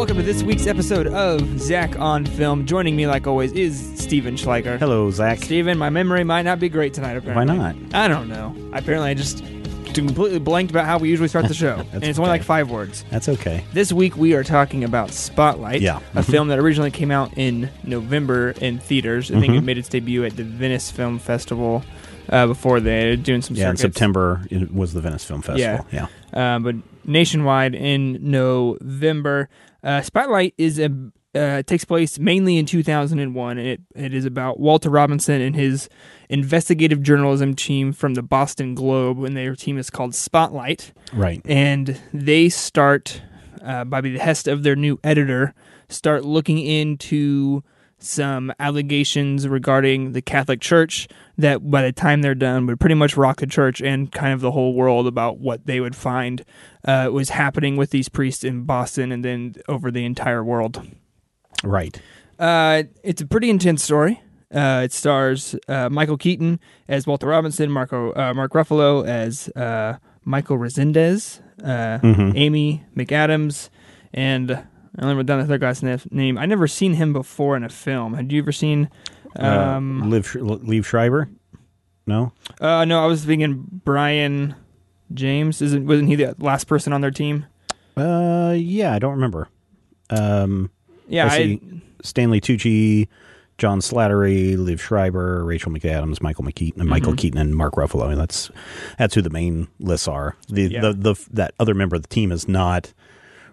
Welcome to this week's episode of Zach on Film. Joining me, like always, is Steven Schleicher. Hello, Zach. Steven, my memory might not be great tonight, apparently. Why not? I don't know. Apparently, I just completely blanked about how we usually start the show. and it's only like five words. That's okay. This week, we are talking about Spotlight, Yeah. a Mhm. film that originally came out in November in theaters. I think it Mhm. made its debut at the Venice Film Festival uh, before they doing some Yeah, in. September it was the Venice Film Festival. Yeah. uh, but nationwide in November. Uh, Spotlight is a uh, takes place mainly in 2001, and it, it is about Walter Robinson and his investigative journalism team from the Boston Globe, and their team is called Spotlight, Right. and they start uh, by the behest of their new editor, start looking into some allegations regarding the Catholic Church that by the time they're done would pretty much rock the church and kind of the whole world about what they would find uh, was happening with these priests in Boston and then over the entire world. Right. Uh, it's a pretty intense story. Uh, it stars uh, Michael Keaton as Walter Robinson, Marco uh, Mark Ruffalo as uh, Michael Rezendes, uh, Mhm. Amy McAdams, and I don't remember the third guy's name. I never seen him before in a film. Had you ever seen? Um, uh, Liv, Liev Schreiber? No? uh, no, I was thinking Brian James. Isn't wasn't he the last person on their team? Uh, yeah, I don't remember. Um, Yeah, I I. Stanley Tucci, John Slattery, Liv Schreiber, Rachel McAdams, Michael McKeaton, and Michael. Keaton, and Mark Ruffalo. I mean, that's that's who the main lists are. The, Yeah. the the that other member of the team is not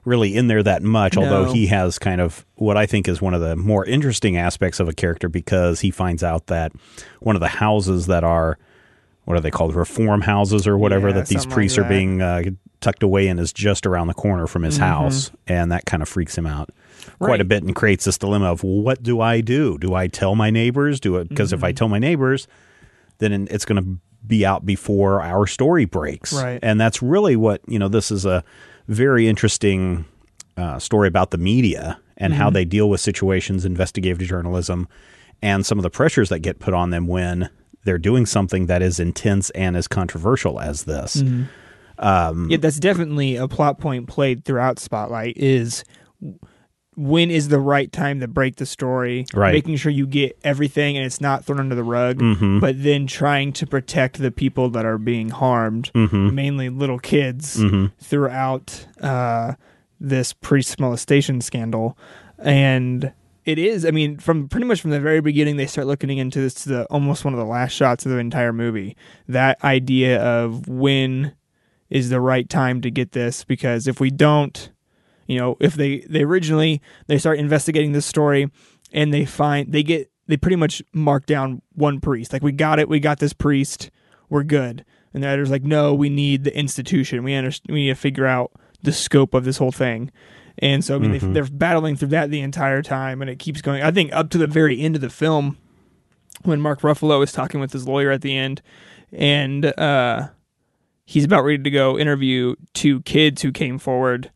really in there that much, although he has kind of what I think is one of the more interesting aspects of a character because he finds out that one of the houses that are what are they called reform houses or whatever Yeah, that these something like priests are being uh, tucked away in is just around the corner from his Mhm. house and that kind of freaks him out quite Right. a bit and creates this dilemma of what do I do? Do I tell my neighbors? Do it because if Mm-hmm. I tell my neighbors, then it's going to be out before our story breaks. Right. And that's really what you know. This is a very interesting uh, story about the media and Mm-hmm. how they deal with situations, investigative journalism, and some of the pressures that get put on them when they're doing something that is intense and as controversial as this. Mm-hmm. Um, yeah, that's definitely a plot point played throughout Spotlight. Is when is the right time to break the story? Right. making sure you get everything and it's not thrown under the rug, Mhm. but then trying to protect the people that are being harmed, Mhm. mainly little kids, Mhm. throughout uh, this priest molestation scandal, and. It is. I mean, from pretty much from the very beginning, they start looking into this to the almost one of the last shots of the entire movie. That idea of when is the right time to get this, because if we don't, you know, if they they originally they start investigating this story and they find they get they pretty much mark down one priest. Like we got it, we got this priest, we're good. And the editor's like, no, we need the institution. We understand. We need to figure out the scope of this whole thing. And so I mean, they, they're battling through that the entire time, and it keeps going. I think up to the very end of the film, when Mark Ruffalo is talking with his lawyer at the end, and uh, he's about ready to go interview two kids who came forward,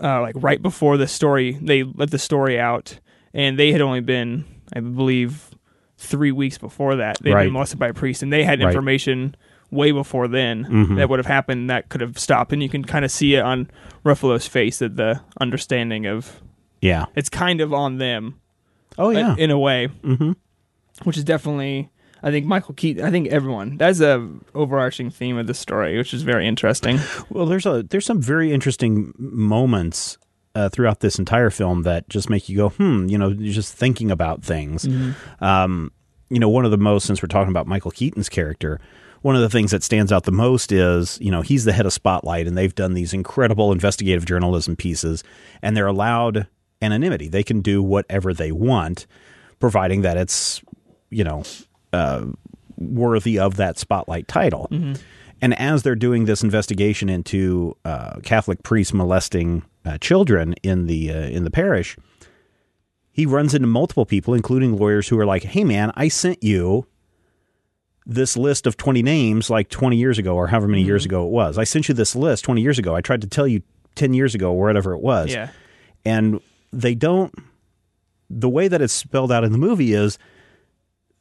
uh, like right before the story. They let the story out, and they had only been, I believe, three weeks before that. They'd Right. been molested by a priest, and they had Right. information way before then Mhm. that would have happened that could have stopped. And you can kind of see it on Ruffalo's face that the understanding of Yeah. it's kind of on them Oh yeah. in a way, mm-hmm. which is definitely. I think Michael Keaton. I think everyone. That's a overarching theme of the story, which is very interesting. Well, there's a there's some very interesting moments uh, throughout this entire film that just make you go, hmm, you know, you're just thinking about things. Um, you know, one of the most since we're talking about Michael Keaton's character, one of the things that stands out the most is, you know, he's the head of Spotlight, and they've done these incredible investigative journalism pieces, and they're allowed anonymity. They can do whatever they want, providing that it's, you know, uh, worthy of that Spotlight title. And as they're doing this investigation into uh, Catholic priests molesting uh, children in the uh, in the parish, he runs into multiple people, including lawyers, who are like, "Hey, man, I sent you." This list of 20 names like 20 years ago, or however many years ago it was. I sent you this list 20 years ago. I tried to tell you 10 years ago, or whatever it was Yeah. and they don't the way that it's spelled out in the movie is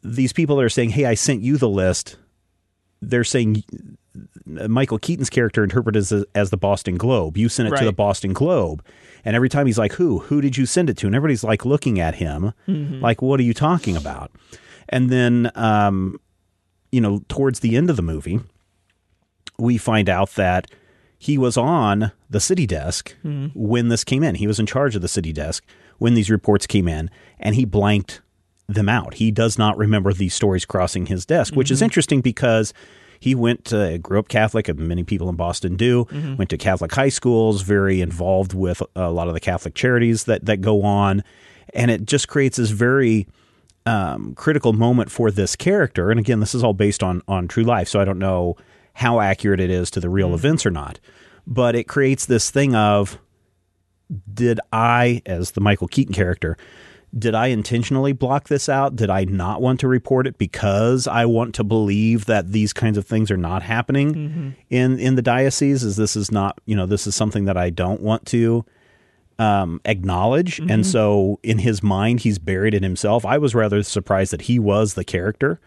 these people that are saying hey i sent you the list they're saying uh, michael keaton's character interpreted as, as the boston globe. You sent it to the boston globe. And every time he's like who? Who did you send it to? And everybody's like looking at him mm-hmm. like what are you talking about? And then um you know towards the end of the movie we find out that he was on the city desk mm-hmm. when this came in. He was in charge of the city desk when these reports came in, and he blanked them out. He does not remember these stories crossing his desk, which is mm-hmm. interesting because he went to grew up Catholic, and many people in Boston do. Mm-hmm. Went to Catholic high schools, very involved with a lot of the Catholic charities that that go on, and it just creates this very um, critical moment for this character. And again, this is all based on on true life, so I don't know how accurate it is to the real mm. events or not. But it creates this thing of did I, as the Michael Keaton character, did I intentionally block this out? Did I not want to report it because I want to believe that these kinds of things are not happening in in the diocese? Is this is not you know this is something that I don't want to um, acknowledge, and so in his mind he's buried in himself. I was rather surprised that he was the character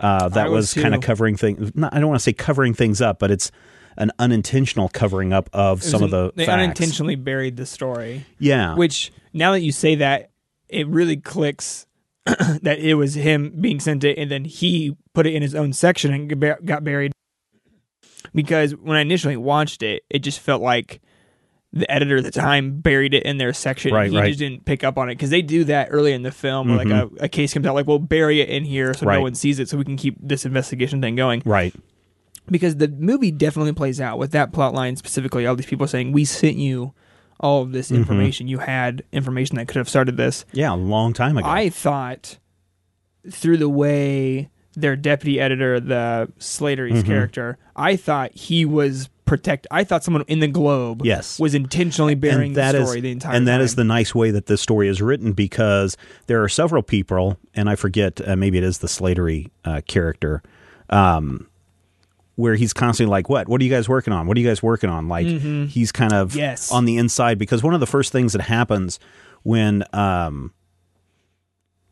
uh, that I was, was kind of covering things. Not, I don't want to say covering things up, but it's an unintentional covering up of some of the they facts. unintentionally buried the story. Yeah, Which now that you say that, it really clicks that it was him being sent it, and then he put it in his own section and got buried. Because when I initially watched it, it just felt like the editor at the time buried it in their section. Right, and he right. just didn't pick up on it because they do that early in the film. Where like mm-hmm. a, a case comes out, like we'll bury it in here so Right. no one sees it, so we can keep this investigation thing going right. because the movie definitely plays out with that plot line specifically. All these people saying, "We sent you all of this Mm-hmm. information. You had information that could have started this." Yeah, a long time ago. I thought through the way their deputy editor, the Slattery's Mm-hmm. character, I thought he was protect. I thought someone in the Globe, Yes. was intentionally burying that the is- story the entire and that time. is the nice way that this story is written because there are several people, and I forget uh, maybe it is the Slatery uh, character, um, where he's constantly like, "What? What are you guys working on? What are you guys working on?" Like he's kind of Mm-hmm. Yes. on the inside because one of the first things that happens when um,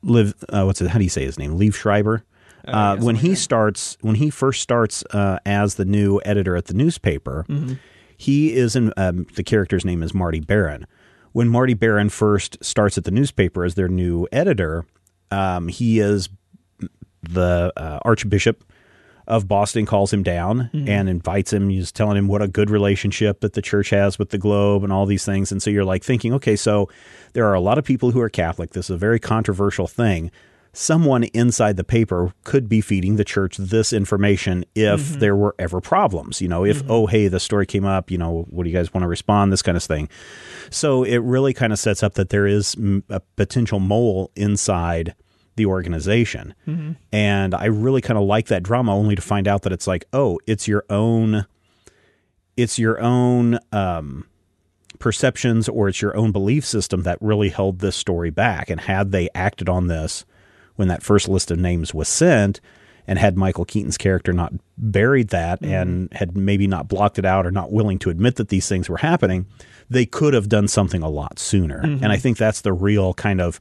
live uh, what's it? How do you say his name? Leave Schreiber. Uh, yeah, when he that. starts, when he first starts uh, as the new editor at the newspaper, Mm-hmm. he is in um, the character's name is Marty Baron. When Marty Baron first starts at the newspaper as their new editor, um, he is the uh, Archbishop of Boston calls him down hmm. and invites him. He's telling him what a good relationship that the church has with the Globe and all these things. And so you're like thinking, okay, so there are a lot of people who are Catholic. This is a very controversial thing. Someone inside the paper could be feeding the church this information if mm-hmm. there were ever problems. You know, if, mm-hmm. oh, hey, the story came up, you know, what do you guys want to respond? This kind of thing. So it really kind of sets up that there is a potential mole inside the organization. Mm-hmm. And I really kind of like that drama only to find out that it's like, oh, it's your own it's your own um perceptions or it's your own belief system that really held this story back and had they acted on this when that first list of names was sent and had Michael Keaton's character not buried that mm-hmm. and had maybe not blocked it out or not willing to admit that these things were happening, they could have done something a lot sooner. Mm-hmm. And I think that's the real kind of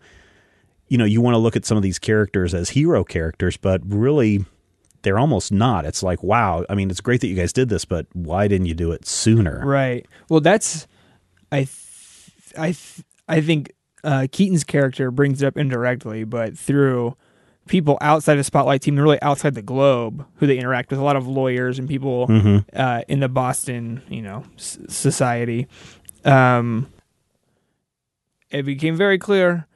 you know, you want to look at some of these characters as hero characters, but really they're almost not. It's like, wow, I mean, it's great that you guys did this, but why didn't you do it sooner? Right. Well, that's I th- I th- I think uh, Keaton's character brings it up indirectly, but through people outside the spotlight team, really outside the globe, who they interact with, a lot of lawyers and people uh, in the Boston, you know, s- society. Um, it became very clear.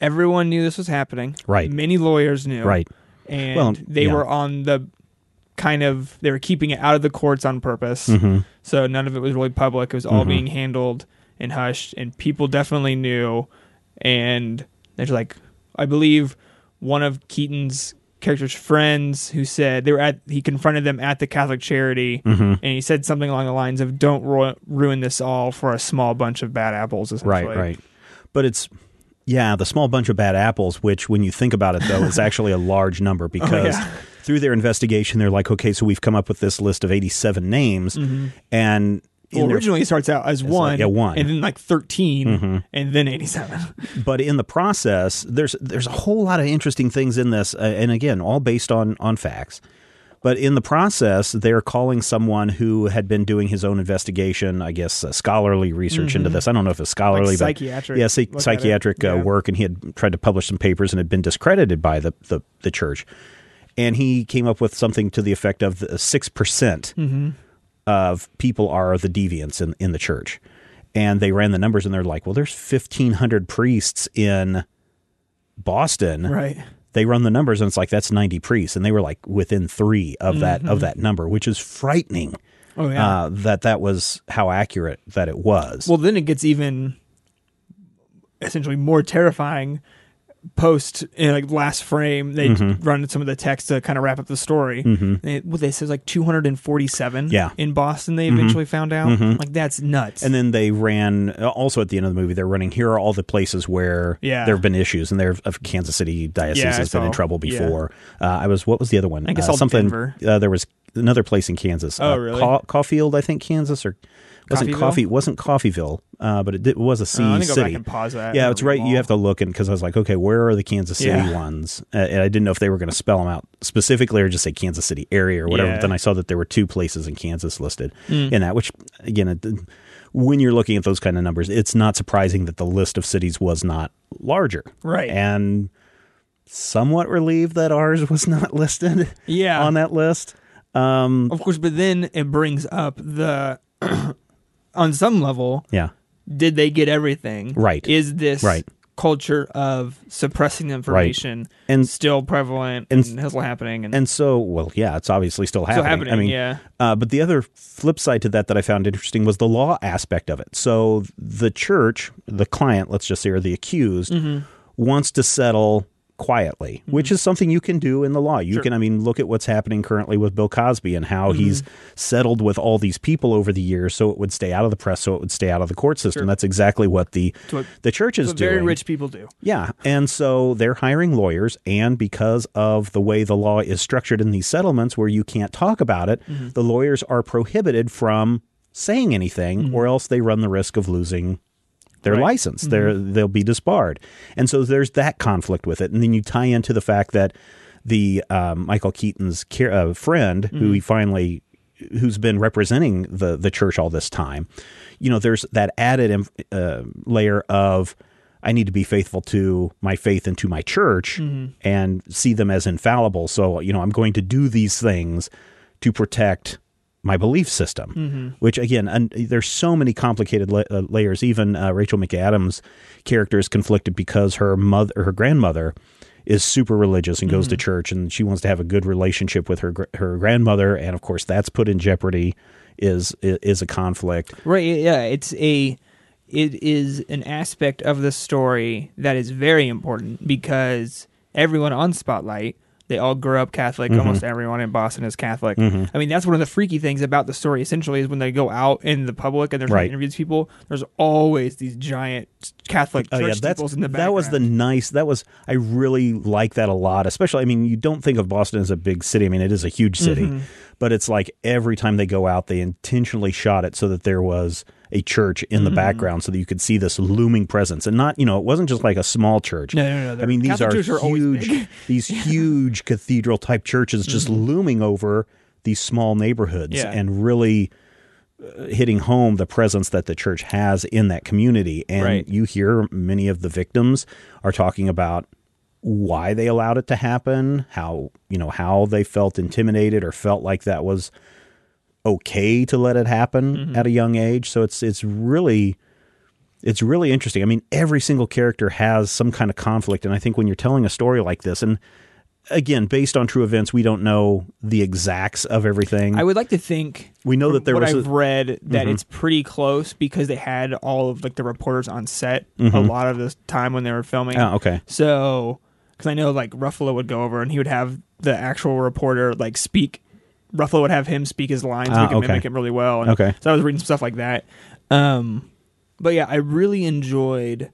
Everyone knew this was happening. Right. Many lawyers knew. Right. And Well, they yeah. were on the kind of they were keeping it out of the courts on purpose. Mm-hmm. So none of it was really public. It was all being handled and hushed, and people definitely knew. And there's like, I believe one of Keaton's character's friends who said they were at he confronted them at the Catholic charity and he said something along the lines of don't ru- ruin this all for a small bunch of bad apples essentially. Right, right. But it's yeah, the small bunch of bad apples, which when you think about it though, is actually a large number because yeah. through their investigation they're like, okay, so we've come up with this list of 87 names and in Well, their- originally it starts out as one, yeah, one. and then like 13 and then 87. but in the process there's there's a whole lot of interesting things in this uh, and again all based on on facts but in the process they're calling someone who had been doing his own investigation i guess uh, scholarly research into this i don't know if it's scholarly Like but psychiatric yeah psy- look at psychiatric uh, Yeah. work and he had tried to publish some papers and had been discredited by the the, the church and he came up with something to the effect of the 6% Mm-hmm. of people are the deviants in, in the church. And they ran the numbers and they're like, well, there's 1,500 priests in Boston. right. They run the numbers and it's like, that's 90 priests. And they were like within three of that, of that number, which is frightening. Mm-hmm. Oh yeah. Uh, that that was how accurate that it was. well, then it gets even essentially more terrifying. Post in like last frame, they Mm-hmm. run some of the text to kind of wrap up the story. It, what they says like 247 Yeah. Mm-hmm. in Boston. They eventually found out like that's nuts. And then they ran also at the end of the movie. They're running. Here are all the places where Yeah. there have been issues, and there of Kansas City diocese Yeah, has been in trouble Yeah. before. Uh, I was what was the other one? I guess uh, something. Uh, there was another place in Kansas. Oh, uh, really? Caulfield, I think Kansas, or wasn't Coffee? Wasn't Coffeyville? Uh, but it, did, was a C go city. back and pause that. yeah, it's right. You have to look and because I was like, okay, where are the Kansas City Yeah. ones? Uh, and I didn't know if they were going to spell them out specifically or just say Kansas City area or whatever. Yeah. But then I saw that there were two places in Kansas listed Hmm. in that, which again, it, when you're looking at those kind of numbers, it's not surprising that the list of cities was not larger. Right. And somewhat relieved that ours was not listed Yeah. on that list. Um, Of course, but then it brings up the on some level, yeah. did they get everything? Right. Is this Right. culture of suppressing information And- still prevalent and- and, still happening and, And so, well, yeah, it's obviously still happening. still happening? I mean, yeah. Uh, but the other flip side to that that I found interesting was the law aspect of it. So the church, the client, let's just say, or the accused, Mm-hmm. wants to settle quietly, which is something you can do in the law. You Sure. can, I mean, look at what's happening currently with Bill Cosby and how Mm-hmm. he's settled with all these people over the years so it would stay out of the press, so it would stay out of the court system. Sure. That's exactly what the what- the church is doing. very rich people do. Yeah. And so they're hiring lawyers. And because of the way the law is structured in these settlements where you can't talk about it, Mm-hmm. the lawyers are prohibited from saying anything or else they run the risk of losing their Mm-hmm. Right. Mm-hmm. license. They're, they'll be disbarred. And so there's that conflict with it. And then you tie into the fact that the um, Michael Keaton's care, uh, friend, Mm-hmm. who he finally who's been representing the the church all this time, you know, there's that added uh, layer of I need to be faithful to my faith and to my church and see them as infallible. So, you know, I'm going to do these things to protect my belief system, which again, and there's so many complicated la- uh, layers. Even uh, Rachel McAdams' character is conflicted because her mother, her grandmother, is super religious and goes to church, and she wants to have a good relationship with her gr- her grandmother, and of course, that's put in jeopardy. Is is a conflict. Right. Yeah. It's a. It is an aspect of the story that is very important because everyone on Spotlight, they all grew up Catholic. Mm-hmm. Almost everyone in Boston is Catholic. I mean, that's one of the freaky things about the story. Essentially, is when they go out in the public and they're trying Right. to interview these people. There's always these giant Catholic Oh church yeah, steeples in the background. that was the nice. That was I really like that a lot. Especially, I mean, you don't think of Boston as a big city. I mean, it is a huge city, Mm-hmm. but it's like every time they go out, they intentionally shot it so that there was a church in Mm-hmm. the background, so that you could see this looming presence, and not you know, it wasn't just like a small church. No, no, no, I mean, these Catholic are churches are huge, these huge cathedral type churches just looming over these small neighborhoods Yeah. and really uh, hitting home the presence that the church has in that community. And Right. you hear many of the victims are talking about why they allowed it to happen, how, you know, how they felt intimidated or felt like that was okay to let it happen Mm-hmm. at a young age. So it's it's really it's really interesting. I mean, every single character has some kind of conflict and I think when you're telling a story like this and again, based on true events, we don't know the exacts of everything. I would like to think We know that there what was a- I've read that Mhm. it's pretty close because they had all of like the reporters on set a Mhm. lot of the time when they were filming. Oh, okay. So because I know like Ruffalo would go over and he would have the actual reporter like speak. Ruffalo would have him speak his lines. Ah, we could okay. mimic him really well. And Okay. So I was reading some stuff like that. Um, but yeah, I really enjoyed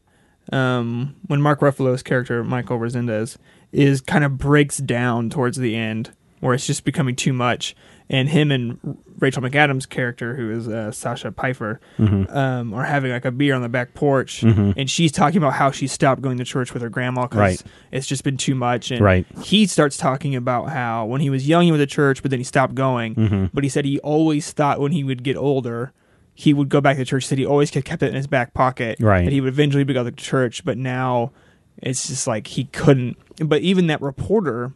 um, when Mark Ruffalo's character Michael Rezendes is kind of breaks down towards the end, where it's just becoming too much, and him and Rachel McAdams' character, who is uh, Sasha Pfeiffer, Mm-hmm. um, are having like a beer on the back porch, and she's talking about how she stopped going to church with her grandma because Right. it's just been too much, and Right. he starts talking about how when he was young he went to church, but then he stopped going, Mm-hmm. but he said he always thought when he would get older. He would go back to church. He said he always kept kept it in his back pocket. Right. That he would eventually go to church, but now it's just like he couldn't. But even that reporter,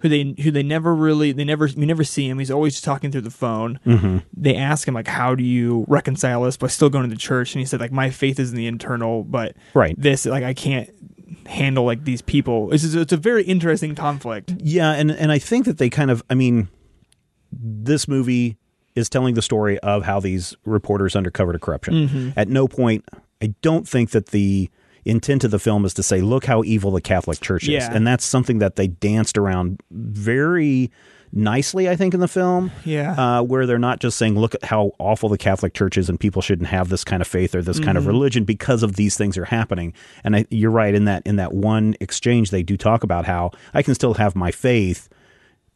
who they who they never really they never you never see him. He's always talking through the phone. Mm-hmm. They ask him like, "How do you reconcile this by still going to the church?" And he said like, "My faith is in the internal, but Right. this like I can't handle like these people." It's it's a very interesting conflict. Yeah, and and I think that they kind of I mean this movie is telling the story of how these reporters uncovered a corruption. Mm-hmm. At no point I don't think that the intent of the film is to say look how evil the Catholic Church is. Yeah. And that's something that they danced around very nicely I think in the film. Yeah. Uh, where they're not just saying look at how awful the Catholic Church is and people shouldn't have this kind of faith or this kind of religion because of these things are happening. And I, you're right in that in that one exchange they do talk about how I can still have my faith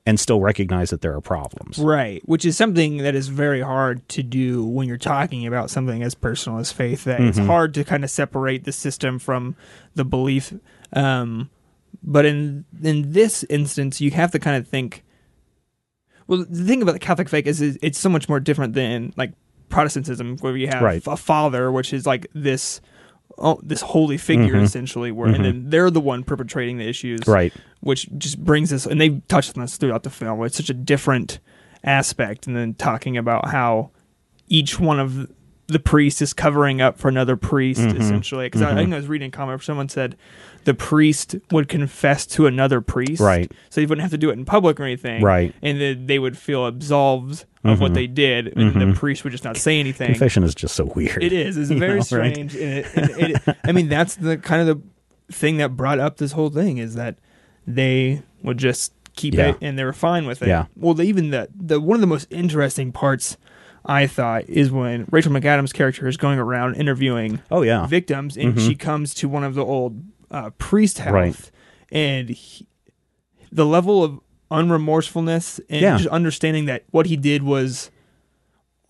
and still recognize that there are problems. Right, which is something that is very hard to do when you're talking about something as personal as faith. That it's hard to kind of separate the system from the belief. Um, but in in this instance, you have to kind of think. Well, the thing about the Catholic faith is, is it's so much more different than like Protestantism, where you have Right. a father, which is like this. Oh, this holy figure mm-hmm. essentially, where and mm-hmm. then they're the one perpetrating the issues, Right. which just brings us and they've touched on this throughout the film it's such a different aspect and then talking about how each one of the priest is covering up for another priest Mm-hmm. essentially because I, I think mm-hmm. i was reading a comment where someone said the priest would confess to another priest Right. so he wouldn't have to do it in public or anything Right. and then they would feel absolved of what mm-hmm. they did and the mm-hmm. priest would just not say anything Confession is just so weird. it is. It's very know, right? strange. And it, and it, I mean, that's the kind of the thing that brought up this whole thing is that they would just keep Yeah. it and they were fine with it. Yeah. Well, they, even the the one of the most interesting parts I thought is when Rachel McAdams' character is going around interviewing Oh yeah. victims, and she comes to one of the old uh, priest house, Right. and he, the level of unremorsefulness and Yeah. just understanding that what he did was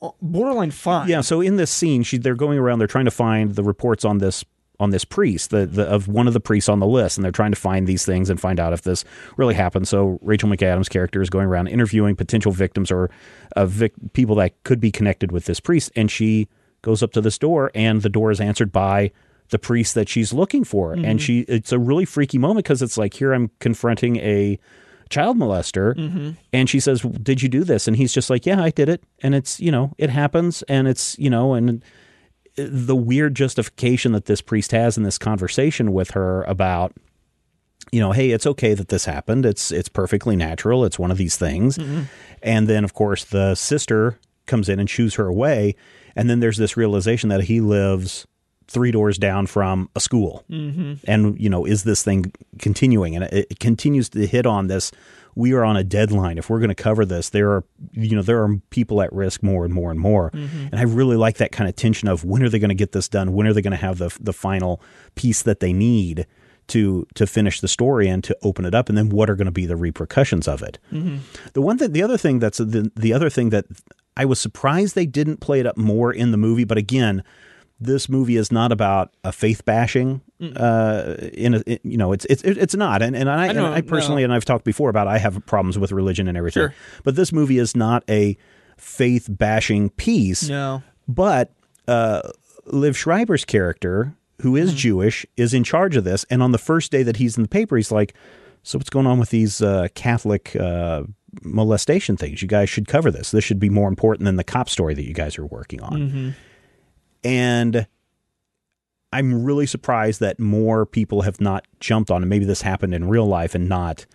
uh, borderline fine. Yeah, so in this scene, she they're going around. They're trying to find the reports on this on this priest, the, the of one of the priests on the list, and they're trying to find these things and find out if this really happened. So Rachel McAdams' character is going around interviewing potential victims or uh, vic- people that could be connected with this priest, and she goes up to this door, and the door is answered by the priest that she's looking for, and she it's a really freaky moment because it's like here I'm confronting a child molester and she says did you do this? And he's just like yeah i did it. And it's you know it happens and it's you know and the weird justification that this priest has in this conversation with her about you know hey it's okay that this happened. It's it's perfectly natural. It's one of these things. And then of course the sister comes in and shoos her away. And then there's this realization that he lives three doors down from a school. Mm-hmm. and you know is this thing continuing? And it, it continues to hit on this we are on a deadline. If we're going to cover this there are you know there are people at risk more and more and more. Mm-hmm. And i really like that kind of tension of when are they going to get this done? When are they going to have the the final piece that they need to to finish the story and to open it up? And then what are going to be the repercussions of it? Mm-hmm. The one thing the other thing that's the the other thing that i was surprised they didn't play it up more in the movie but again this movie is not about a faith bashing. Uh, in a, it- you know, it's it's it's not, and and I, and know, I personally, no. and I've talked before about I have problems with religion and everything. Sure. But this movie is not a faith bashing piece. No. But uh, Liv Schreiber's character, who is Jewish, is in charge of this. And on the first day that he's in the paper, he's like, "So what's going on with these uh, Catholic uh, molestation things? You guys should cover this. This should be more important than the cop story that you guys are working on." And I'm really surprised that more people have not jumped on it. Maybe this happened in real life and not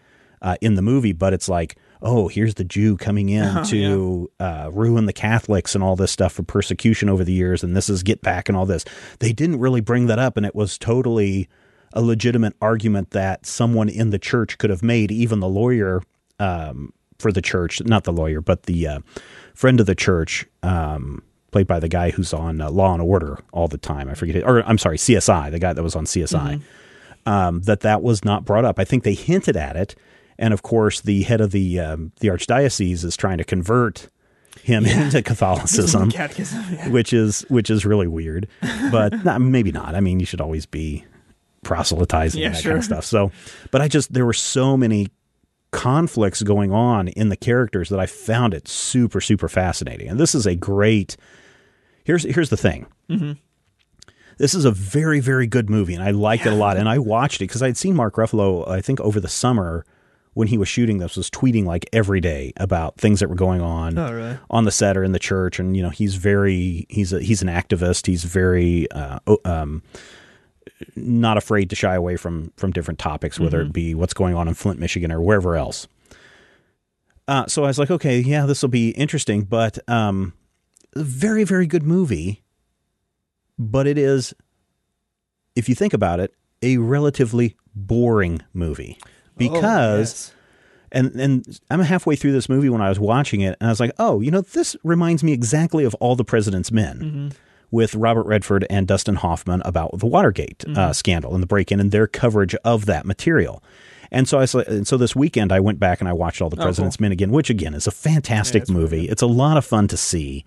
uh, in the movie, but it's like, oh, here's the Jew coming in to uh, ruin the Catholics and all this stuff for persecution over the years, and this is get back and all this. They didn't really bring that up, and it was totally a legitimate argument that someone in the church could have made, even the lawyer um, for the church, not the lawyer, but the uh, friend of the church, um, played by the guy who's on uh, Law and Order all the time. I forget it, or I'm sorry, CSI, the guy that was on CSI. Um, that that was not brought up. I think they hinted at it, and of course, the head of the um, the archdiocese is trying to convert him into Catholicism, Catechism. Yeah. which is which is really weird. But not, maybe not. I mean, you should always be proselytizing Yeah, and that sure. kind of stuff. So, but I just there were so many conflicts going on in the characters that I found it super super fascinating. And this is a great. Here's here's the thing. Mm-hmm. This is a very very good movie, and I liked it a lot. And I watched it because I had seen Mark Ruffalo. I think over the summer when he was shooting this was tweeting like every day about things that were going on Oh, really? on the set or in the church and you know he's very he's a he's an activist he's very uh, um, not afraid to shy away from from different topics whether it be what's going on in Flint Michigan or wherever else uh, so I was like okay yeah this will be interesting but um, a very very good movie but it is if you think about it a relatively boring movie because and and I'm halfway through this movie when I was watching it, and I was like, oh, you know, this reminds me exactly of All the President's Men with Robert Redford and Dustin Hoffman about the Watergate uh, scandal and the break-in and their coverage of that material. And so I and so this weekend I went back and I watched All the President's Men again, which again is a fantastic really movie. It's a lot of fun to see.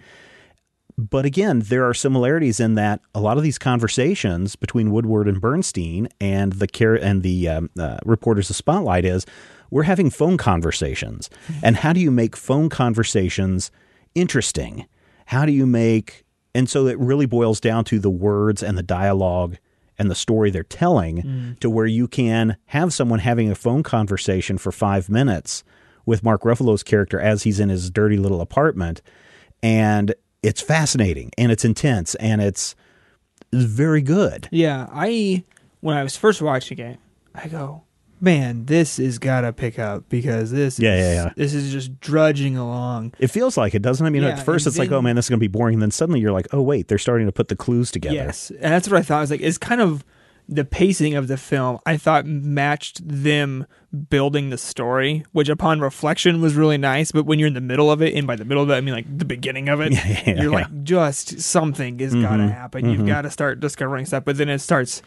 But again, there are similarities in that a lot of these conversations between Woodward and Bernstein and the care and the um, uh, reporters of Spotlight is we're having phone conversations. And how do you make phone conversations interesting? How do you make and so it really boils down to the words and the dialogue and the story they're telling to where you can have someone having a phone conversation for five minutes with Mark Ruffalo's character as he's in his dirty little apartment. And it's fascinating and it's intense and it's very good. Yeah, I when I was first watching it, I go, man, this is gotta pick up because this Yeah, is, yeah, yeah. this is just drudging along. It feels like it, doesn't? I mean, Yeah, at first it's like, oh man, this is going to be boring. And then suddenly you're like, oh wait, they're starting to put the clues together. Yes, and that's what I thought. I was like, it's kind of the pacing of the film. I thought matched them building the story, which upon reflection was really nice. But when you're in the middle of it, and by the middle of it, I mean like the beginning of it, Yeah, yeah, you're yeah. Mm-hmm. like, just something has got to happen. You've got to start discovering stuff. But then it starts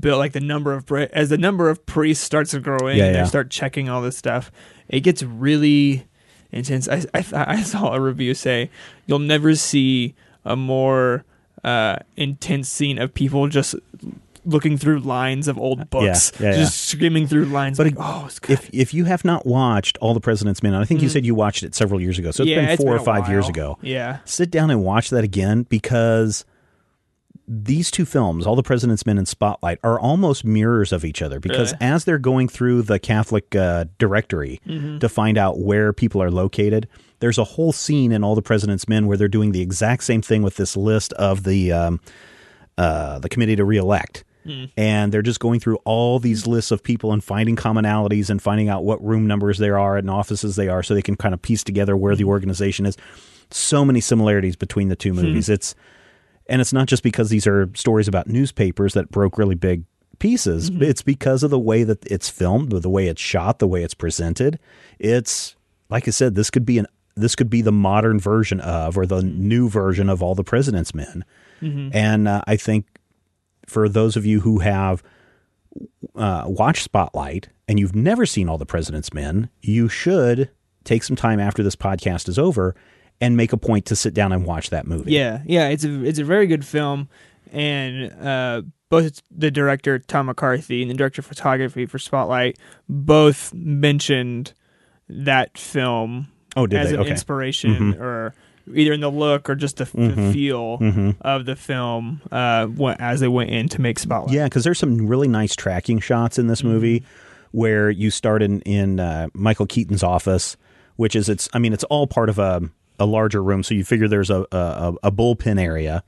build like the number of as the number of priests starts to grow in, Yeah, and yeah. they start checking all this stuff. It gets really intense. I I, th- I saw a review say you'll never see a more uh, intense scene of people just looking through lines of old books, yeah, yeah. just skimming through lines. But like, oh, it's good. If if you have not watched All the President's Men, and I think you said you watched it several years ago, so it's Mm. yeah, been four or a five years ago. Yeah, sit down and watch that again because these two films, All the President's Men and Spotlight, are almost mirrors of each other because Really? as they're going through the Catholic uh, directory Mm-hmm. to find out where people are located, there's a whole scene in All the President's Men where they're doing the exact same thing with this list of the um, uh, the committee to reelect. And they're just going through all these lists of people and finding commonalities and finding out what room numbers there are and offices they are so they can kind of piece together where the mm-hmm. organization is. So many similarities between the two hmm. movies. It's and it's not just because these are stories about newspapers that broke really big pieces. Mm-hmm. It's because of the way that it's filmed, the way it's shot, the way it's presented. It's like I said, this could be an this could be the modern version of or the mm-hmm. new version of all the President's Men. And uh, I think for those of you who have uh, watched Spotlight and you've never seen All the President's Men, you should take some time after this podcast is over and make a point to sit down and watch that movie. yeah, yeah. It's a it's a very good film, and uh, both the director Tom McCarthy and the director of photography for Spotlight both mentioned that film Oh, did as they? an Okay. Mm-hmm. inspiration or either in the look or just the, the feel Mm-hmm. of the film uh, as they went in to make Spotlight. Yeah, because there's some really nice tracking shots in this movie where you start in in uh, Michael Keaton's office, which is it's I mean it's all part of a a larger room. So you figure there's a a, a bullpen area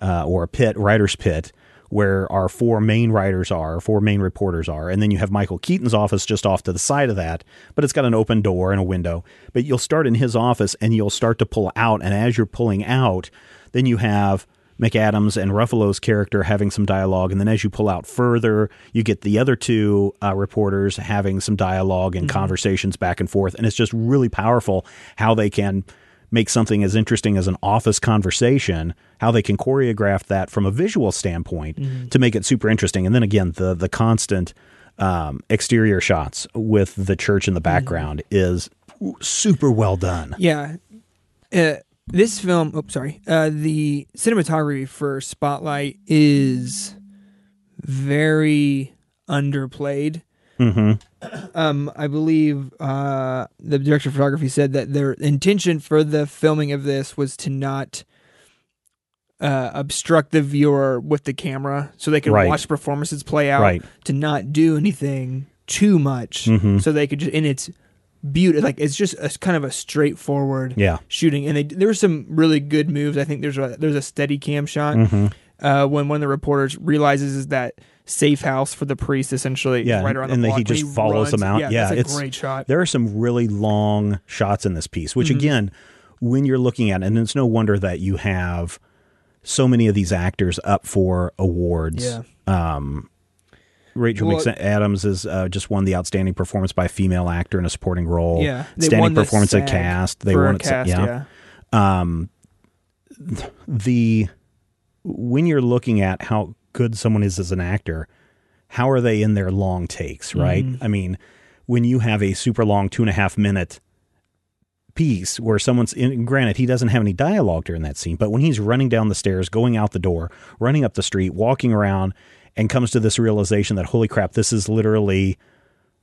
uh, or a pit, writer's pit. Where our four main writers are, four main reporters are, and then you have Michael Keaton's office just off to the side of that, but it's got an open door and a window. But you'll start in his office and you'll start to pull out, and as you're pulling out, then you have McAdams and Ruffalo's character having some dialogue, and then as you pull out further, you get the other two uh, reporters having some dialogue and conversations back and forth, and it's just really powerful how they can make something as interesting as an office conversation, how they can choreograph that from a visual standpoint to make it super interesting, and then again the the constant um, exterior shots with the church in the background is super well done. Yeah. Uh, this film, oh, sorry. Uh, the cinematography for Spotlight is very underplayed. hmm Um, I believe uh, the director of photography said that their intention for the filming of this was to not uh, obstruct the viewer with the camera, so they could Right. watch performances play out. Right. To not do anything too much, Mhm. so they could just and it's beautiful. Like it's just a kind of a straightforward Yeah. shooting, and they, there were some really good moves. I think there's a there's a steady cam shot Mm-hmm. uh, when one of the reporters realizes is that safe house for the priest essentially Yeah, right around and the then he block when just follows runs. them out. Yeah, Yeah, that's a it's- great shot. There are some really long shots in this piece, Mm-hmm. which again, when you're looking at, it, and it's no wonder that you have so many of these actors up for awards. Yeah. Um, Rachel Well- McAdams has uh, just won the outstanding performance by a female actor in a supporting role. Yeah, outstanding performance at SAG cast. They won it. cast, yeah. yeah. Um, the when you're looking at how good someone is as an actor, how are they in their long takes, right? Mm-hmm. I mean, when you have a super long two and a half minute piece where someone's in, granted he doesn't have any dialogue during that scene, but when he's running down the stairs, going out the door, running up the street, walking around, and comes to this realization that holy crap, this is literally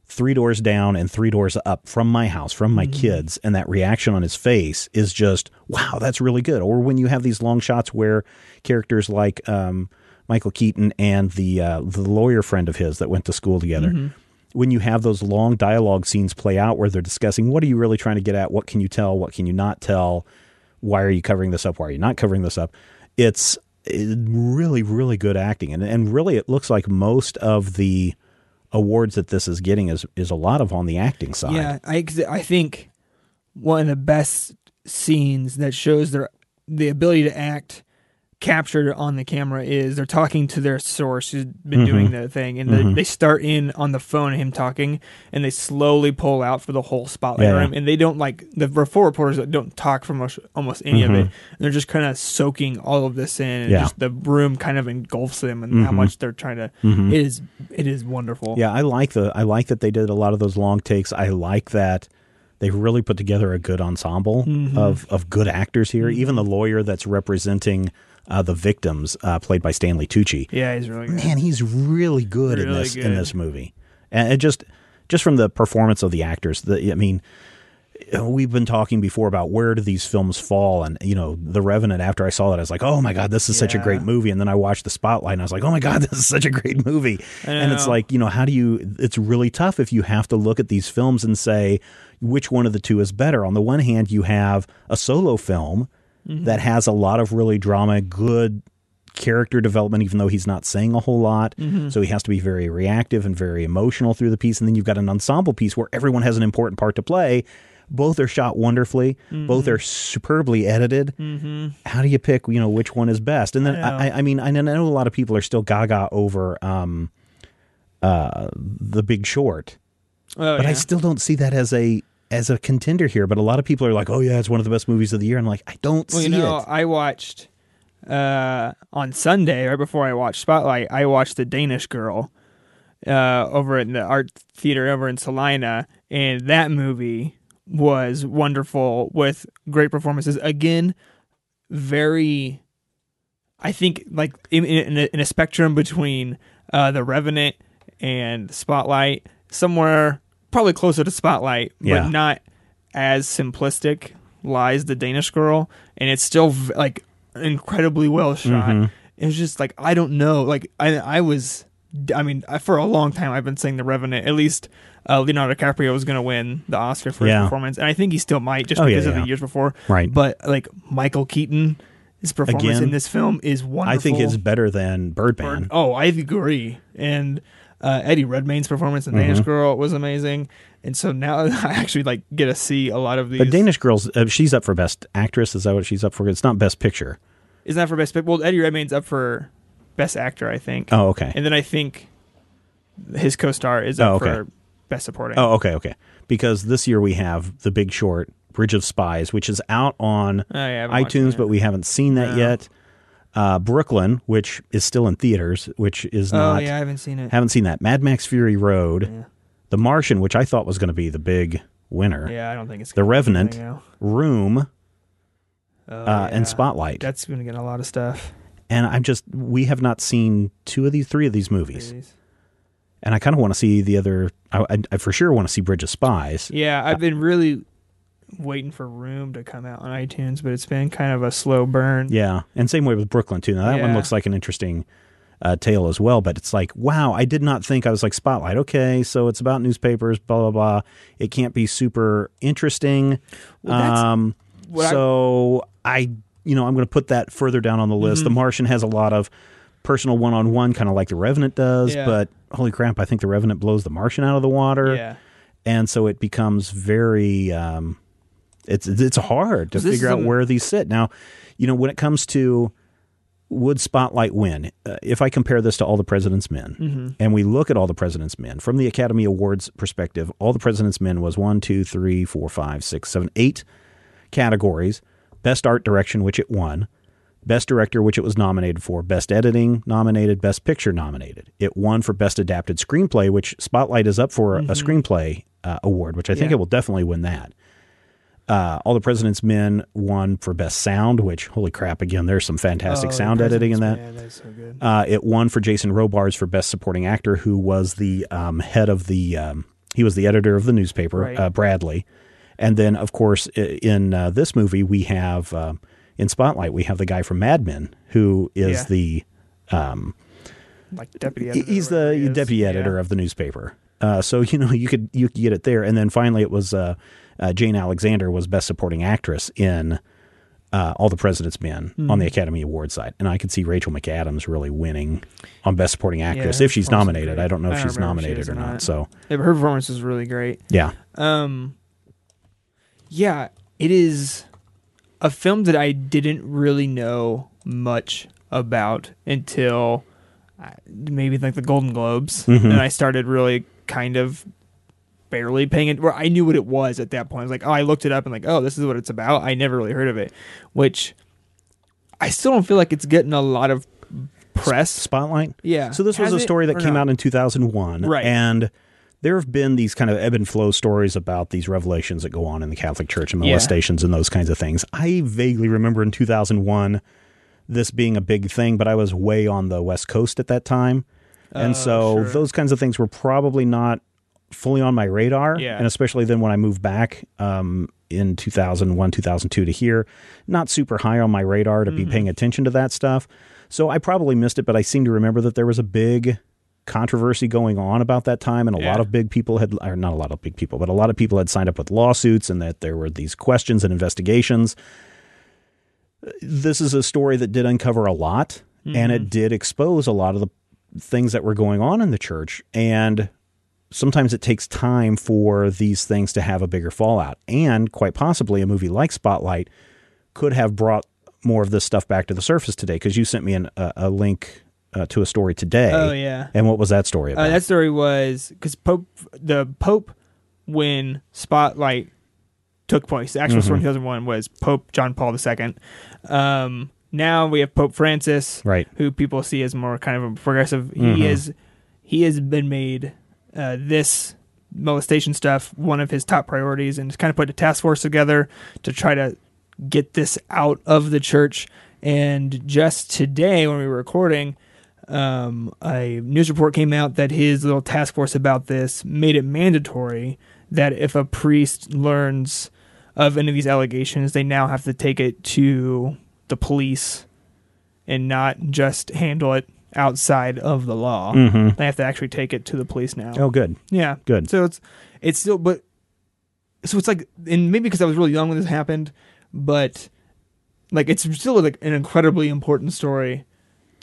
three doors down and three doors up from my house, from my kids, and that reaction on his face is just wow, that's really good. Or when you have these long shots where characters like um, Michael Keaton and the uh, the lawyer friend of his that went to school together. When you have those long dialogue scenes play out where they're discussing what are you really trying to get at, what can you tell, what can you not tell, why are you covering this up, why are you not covering this up, it's really really good acting, and and really it looks like most of the awards that this is getting is is a lot of on the acting side. Yeah, I I think one of the best scenes that shows their the ability to act captured on the camera is they're talking to their source who's been Mm-hmm. doing the thing and they, they start in on the phone him talking and they slowly pull out for the whole spotlight Yeah, room and they don't like the four reporters that don't talk for most, almost any of it and they're just kind of soaking all of this in and Mm-hmm. Yeah. just the room kind of engulfs them and how much they're trying to it is it is wonderful Mm-hmm. Yeah, I like the I like that they did a lot of those long takes. I like that they really put together a good ensemble Mm-hmm. of of good actors here. Even the lawyer that's representing uh, the victims, uh, played by Stanley Tucci. yeah he's really good Man, he's really good in Really this in this movie, and it just just from the performance of the actors. The, I mean, we've been talking before about where do these films fall, and you know, The Revenant. After I saw that, I was like, oh my god, this is such a great movie. And then I watched The Spotlight, and I was like, oh my god, this is such a great movie. And it's like, you know, how do you? It's really tough if you have to look at these films and say which one of the two is better. On the one hand, you have a solo film that has a lot of really drama, good character development, even though he's not saying a whole lot. So he has to be very reactive and very emotional through the piece. And then you've got an ensemble piece where everyone has an important part to play. Both are shot wonderfully. Both are superbly edited. How do you pick, you know, which one is best? And then I, I, I mean, I know a lot of people are still gaga over um, uh, The Big Short, Oh, but I still don't see that as a as a contender here. But a lot of people are like, "Oh yeah, it's one of the best movies of the year." I'm like, I don't Well, see you know, it. I watched uh, on Sunday, right before I watched Spotlight, I watched The Danish Girl uh, over in the art theater over in Salina, and that movie was wonderful with great performances. Again, very, I think, like in, in, a, in a spectrum between uh, The Revenant and Spotlight, somewhere probably closer to Spotlight, Yeah. but not as simplistic lies the Danish girl, and it's still v- like incredibly well shot. Mm-hmm. It was just like I don't know, like I I was, I mean, I, for a long time I've been saying the Revenant. At least uh, Leonardo DiCaprio was going to win the Oscar for his Yeah. performance, and I think he still might just Oh, yeah, because of yeah. the years before. Right. But like Michael Keaton, his performance Again, in this film is wonderful. I think it's better than Birdman. Bird- Oh, I agree. And uh, Eddie Redmayne's performance in Danish Mm-hmm. Girl was amazing. And so now I actually like get to see a lot of these. But Danish Girls, uh, she's up for Best Actress. Is that what she's up for? It's not Best Picture. is not that for best. Picture? Well, Eddie Redmayne's up for best actor, I think. Oh, okay. And then I think his co-star is up Oh, okay. for best supporting. Oh, okay, okay. Because this year we have The Big Short, Bridge of Spies, which is out on Oh, yeah, I haven't watched iTunes, but we haven't seen that No. yet. Uh, Brooklyn, which is still in theaters, which is oh not. yeah, I haven't seen it. Haven't seen that. Mad Max Fury Road, Yeah. The Martian, which I thought was going to be the big winner. Yeah, I don't think it's The Revenant. Room, Oh, uh, yeah. and Spotlight. That's going to get a lot of stuff. and I'm just we have not seen two of these, three of these movies, Please. and I kind of want to see the other. I, I, I for sure want to see Bridge of Spies. Yeah, I've been really waiting for Room to come out on iTunes, but it's been kind of a slow burn. Yeah, and same way with Brooklyn too. Now that one looks like an interesting uh, tale as well, but it's like, wow, I did not think I was like Spotlight. Okay, so it's about newspapers, blah blah blah. It can't be super interesting. Well, um, what I- so I, you know, I'm going to put that further down on the list. Mm-hmm. The Martian has a lot of personal one-on-one, kind of like the Revenant does, Yeah. but holy crap, I think the Revenant blows the Martian out of the water, Yeah. and so it becomes very. Um, it's it's hard to figure out where these sit. Now, you know, when it comes to would Spotlight win? Uh, if I compare this to All the President's Men, Mm-hmm. and we look at All the President's Men from the Academy Awards perspective, All the President's Men was one, two, three, four, five, six, seven, eight categories. Best Art Direction, which it won. Best Director, which it was nominated for. Best Editing, nominated. Best Picture, nominated. It won for Best Adapted Screenplay, which Spotlight is up for a screenplay uh, award, which I think Mm-hmm. Yeah. it will definitely win that. Uh, All the President's Men won for Best Sound, which, holy crap, again, there's some fantastic Oh, sound editing in that. Man, so. Uh, it won for Jason Robards for Best Supporting Actor, who was the um, head of the, um, he was the editor of the newspaper, Right. uh, Bradlee. And then, of course, in uh, this movie, we have, um in Spotlight, we have the guy from Mad Men, who is Yeah. the, like deputy editor. he's the he deputy Yeah. editor of the newspaper. Uh, so, you know, you could, you could get it there. And then finally, it was uh, Jane Alexander was Best Supporting Actress in uh, All the President's Men Hmm. on the Academy Award side. And I could see Rachel McAdams really winning on Best Supporting Actress Yeah, if she's nominated. great. I don't know if don't she's if she nominated or not. not. So, Yeah, her performance is really great. yeah. Um, yeah, it is a film that I didn't really know much about until uh, maybe like the Golden Globes, Mhm. and I started really kind of barely paying it. Where I knew what it was at that point. I was like, oh, I looked it up and like, oh, this is what it's about. I never really heard of it, which I still don't feel like it's getting a lot of press. Spotlight? Yeah. So this was a story that came not? out in 2001. Right. And there have been these kind of ebb and flow stories about these revelations that go on in the Catholic Church and Yeah. molestations and those kinds of things. I vaguely remember in 2001 this being a big thing, but I was way on the West Coast at that time. And Oh, so sure. those kinds of things were probably not fully on my radar. Yeah. And especially then when I moved back um, in 2001, 2002 to here, not super high on my radar to Mm-hmm. be paying attention to that stuff. So I probably missed it, but I seem to remember that there was a big controversy going on about that time, and a lot of big people had, or not a lot of big people, but a lot of people had signed up with lawsuits, and that there were these questions and investigations. This is a story that did uncover a lot, and Mm-hmm. it did expose a lot of the things that were going on in the church, and sometimes it takes time for these things to have a bigger fallout, and quite possibly a movie like Spotlight could have brought more of this stuff back to the surface today because you sent me an, a, a link uh, to a story today. Oh yeah. And what was that story about? Uh, that story was because Pope, the Pope, when Spotlight took place, the actual story in 2001 was Pope John Paul II. Um, now we have Pope Francis, Right. who people see as more kind of a progressive. Mhm. He is, he has been made uh, this molestation stuff one of his top priorities, and kind of put a task force together to try to get this out of the church. And just today, when we were recording, um, a news report came out that his little task force about this made it mandatory that if a priest learns of any of these allegations, they now have to take it to the police and not just handle it outside of the law. Mhm. They have to actually take it to the police now. Oh, good. Yeah. Good. So it's it's still but so it's like and maybe because I was really young when this happened, but like it's still like an incredibly important story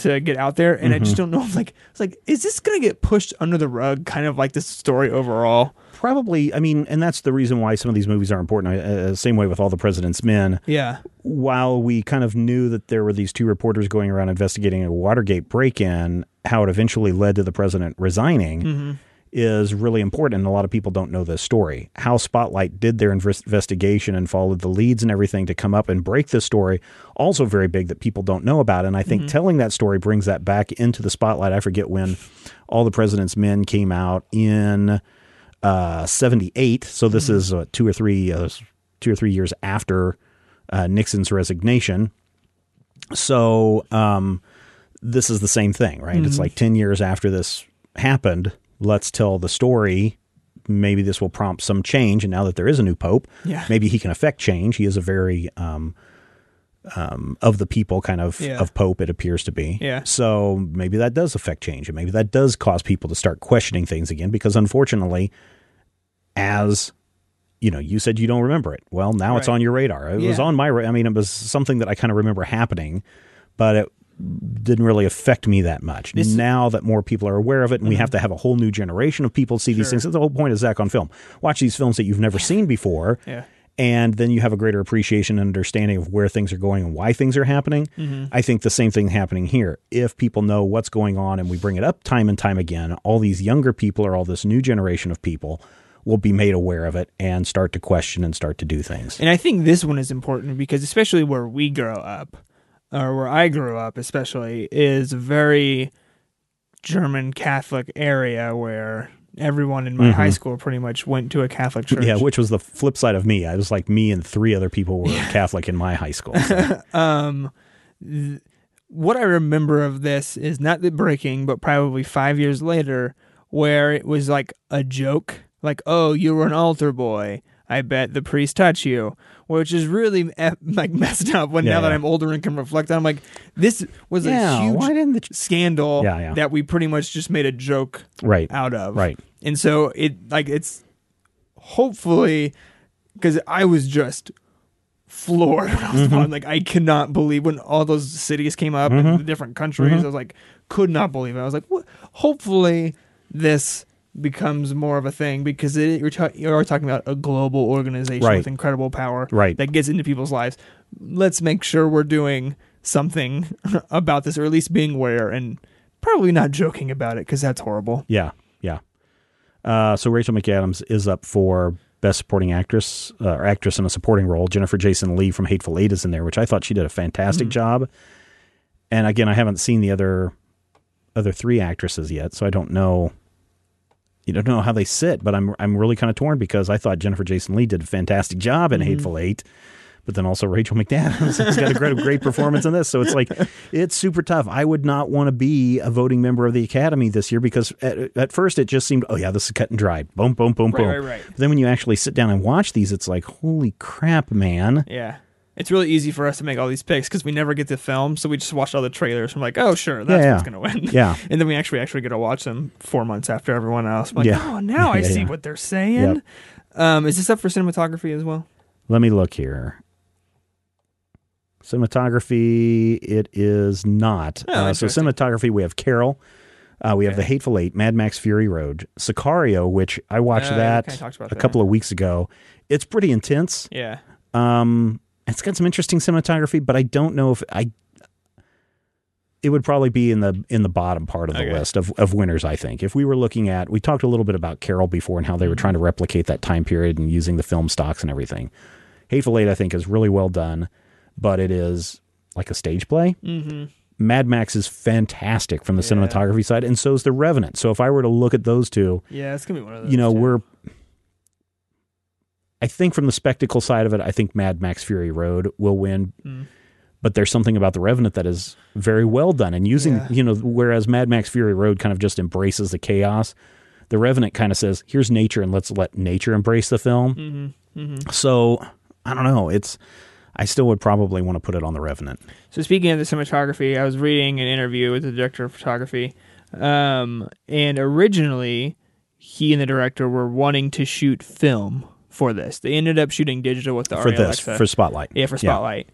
to get out there, and I Mm-hmm. just don't know. If, like, it's like, is this gonna get pushed under the rug? Kind of like this story overall. Probably, I mean, and that's the reason why some of these movies are important. Uh, same way with All the President's Men. Yeah, While we kind of knew that there were these two reporters going around investigating a Watergate break in, how it eventually led to the president resigning is really important. And a lot of people don't know this story. How Spotlight did their investigation and followed the leads and everything to come up and break this story, also very big that people don't know about. And I think telling that story brings that back into the spotlight. I forget when All the President's Men came out in uh, 78. So this is uh, two or three, uh, two or three years after uh, Nixon's resignation. So um, this is the same thing, right? It's like 10 years after this happened. Let's tell the story. Maybe this will prompt some change. And now that there is a new pope, Yeah. maybe he can affect change. He is a very um, um, of the people kind of Yeah. of pope. It appears to be. Yeah. So maybe that does affect change, and maybe that does cause people to start questioning things again. Because unfortunately, as you know, you said you don't remember it. Well, now it's on your radar. It was on my. Ra- I mean, it was something that I kind of remember happening, but it didn't really affect me that much. This- Mm-hmm. now that more people are aware of it, and we have to have a whole new generation of people see these things. That's the whole point of Zach on film. Watch these films that you've never seen before, yeah, and then you have a greater appreciation and understanding of where things are going and why things are happening. Mm-hmm. I think the same thing happening here. If people know what's going on and we bring it up time and time again, all these younger people or all this new generation of people will be made aware of it and start to question and start to do things. and I think this one is important because especially where we grow up, or where I grew up, especially, is a very German Catholic area where everyone in my high school pretty much went to a Catholic church. Mm-hmm. Yeah, which was the flip side of me. I was like me and three other people were Catholic in my high school. So, um, th- what I remember of this is not the breaking, but probably five years later, where it was like a joke, like, "Oh, you were an altar boy. I bet the priest touched you," which is really like messed up. When Yeah, now that. I'm older and can reflect on, I'm like, this was yeah, a huge the scandal Yeah, yeah. that we pretty much just made a joke right, out of. right? And so it like it's hopefully because I was just floored I was Mm-hmm. Like I cannot believe when all those cities came up in the different countries. Mm-hmm. I was like, could not believe it. I was like, what? Hopefully this becomes more of a thing because it, you're, ta- you are talking about a global organization Right. with incredible power Right. that gets into people's lives. Let's make sure we're doing something about this, or at least being aware and probably not joking about it because that's horrible. Yeah, yeah. Uh, so Rachel McAdams is up for Best Supporting Actress uh, or Actress in a Supporting Role. Jennifer Jason Lee from Hateful Eight is in there, which I thought she did a fantastic job. And again, I haven't seen the other other three actresses yet, so I don't know. You don't know how they sit, but I'm I'm really kind of torn because I thought Jennifer Jason Lee did a fantastic job in mm-hmm. Hateful Eight, but then also Rachel McAdams has got a great great performance in this. So it's like it's super tough. I would not want to be a voting member of the Academy this year because at, at first it just seemed, oh yeah, this is cut and dried. Boom, boom, boom, Right, boom. right, right. But then when you actually sit down and watch these, it's like, holy crap, man. Yeah. It's really easy for us to make all these picks because we never get to film, so we just watch all the trailers. I'm like, oh, sure, that's Yeah, what's going to win. Yeah. and then we actually actually get to watch them four months after everyone else. I'm like, Yeah. oh, now I Yeah, see yeah. what they're saying. Yep. Um, is this up for cinematography as well? Let me look here. Cinematography, it is not. Oh, uh, so cinematography, we have Carol. Uh, we have The Hateful Eight, Mad Max Fury Road, Sicario, which I watched Uh, that kinda talked about a that. couple of weeks ago. It's pretty intense. Yeah. Um, it's got some interesting cinematography, but I don't know if I. It would probably be in the in the bottom part of the Okay. list of, of winners. I think if we were looking at, we talked a little bit about Carol before and how they were trying to replicate that time period and using the film stocks and everything. Hateful Eight, I think, is really well done, but it is like a stage play. Mm-hmm. Mad Max is fantastic from the Yeah. cinematography side, and so is The Revenant. So if I were to look at those two, Yeah, it's gonna be one of those. you know, we're. I think from the spectacle side of it, I think Mad Max Fury Road will win. Mm. But there's something about the Revenant that is very well done, and using Yeah. you know, whereas Mad Max Fury Road kind of just embraces the chaos, the Revenant kind of says, "Here's nature, and let's let nature embrace the film." Mm-hmm. Mm-hmm. So I don't know. It's I still would probably want to put it on the Revenant. So speaking of the cinematography, I was reading an interview with the director of photography, um, and originally he and the director were wanting to shoot film for this. They ended up shooting digital with the for Arri this Alexa. for Spotlight. yeah, for Spotlight.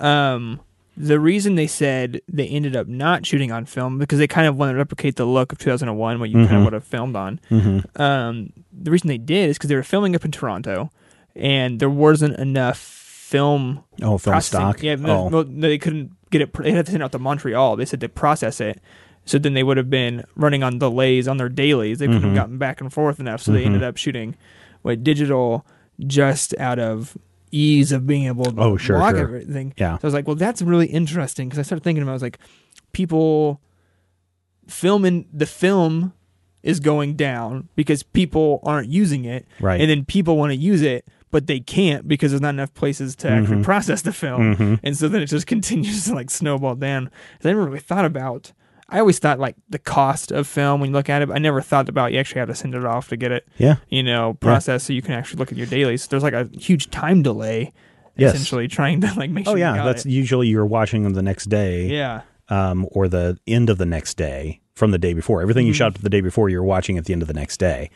Um, the reason they said they ended up not shooting on film because they kind of wanted to replicate the look of 2001, what you kind Mhm. of would have filmed on. Mm-hmm. Um, the reason they did is because they were filming up in Toronto, and there wasn't enough film Oh, film processing. stock. Yeah, no, oh. well, they couldn't get it. They had to send out to Montreal. They said to process it. So then they would have been running on delays on their dailies. They couldn't Mhm. have gotten back and forth enough. So they Mhm. ended up shooting with digital just out of ease of being able to Oh, sure, log sure. everything. yeah. So I was like, well, that's really interesting because I started thinking about. it, I was like, people filming the film is going down because people aren't using it, Right. and then people want to use it, but they can't because there's not enough places to actually Mhm. process the film, Mhm. and so then it just continues to like snowball down. I never really thought about. I always thought like the cost of film when you look at it. But I never thought about you actually have to send it off to get it, Yeah. you know, processed so you can actually look at your dailies. There's like a huge time delay, Yes. essentially trying to like make sure. Oh you yeah, that's it. usually you're watching them the next day, yeah. um, or the end of the next day from the day before. Everything you Mhm. shot the day before, you're watching at the end of the next day.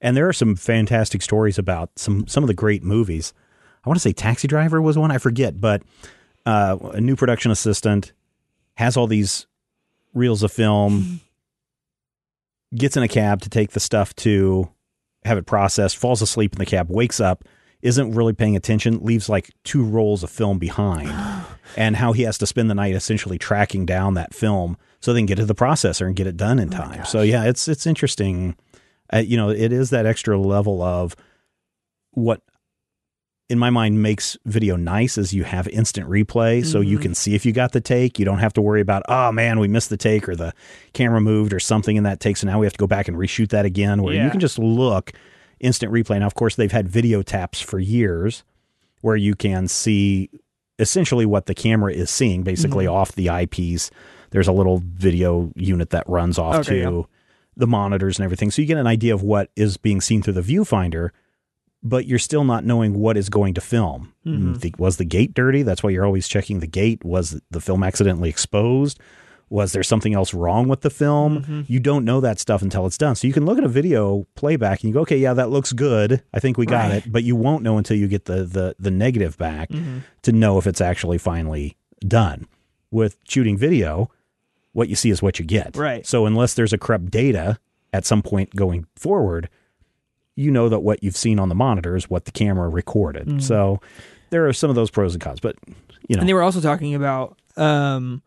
And there are some fantastic stories about some some of the great movies. I want to say Taxi Driver was one, I forget, but uh, a new production assistant has all these reels of film, gets in a cab to take the stuff to have it processed, falls asleep in the cab, wakes up, isn't really paying attention, leaves like two rolls of film behind, and how he has to spend the night essentially tracking down that film so they can get to the processor and get it done in Oh time. so yeah, it's it's interesting. Uh, you know, it is that extra level of what in my mind makes video nice is you have instant replay so you Mhm. can see if you got the take you don't have to worry about oh man we missed the take or the camera moved or something in that take so now we have to go back and reshoot that again where you can just look instant replay now of course they've had video taps for years where you can see essentially what the camera is seeing basically Mhm. off the eyepiece there's a little video unit that runs off Okay, to yeah. the monitors and everything so you get an idea of what is being seen through the viewfinder but you're still not knowing what is going to film. Mhm. The- was the gate dirty? That's why you're always checking the gate. Was the film accidentally exposed? Was there something else wrong with the film? Mhm. You don't know that stuff until it's done. So you can look at a video playback and you go, okay, yeah, that looks good. I think we got Right. it. But you won't know until you get the the the negative back Mhm. to know if it's actually finally done. With shooting video, what you see is what you get. Right. So unless there's a corrupt data at some point going forward, you know that what you've seen on the monitor is what the camera recorded. Mhm. So there are some of those pros and cons, but you know, And they were also talking about um,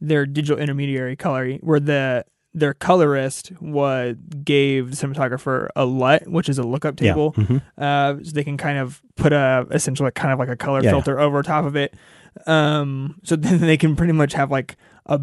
their digital intermediary color, where the their colorist was gave the cinematographer a LUT, which is a lookup yeah. table, Mhm. uh, so they can kind of put a essentially kind of like a color Yeah. filter over top of it. Um, so then they can pretty much have like a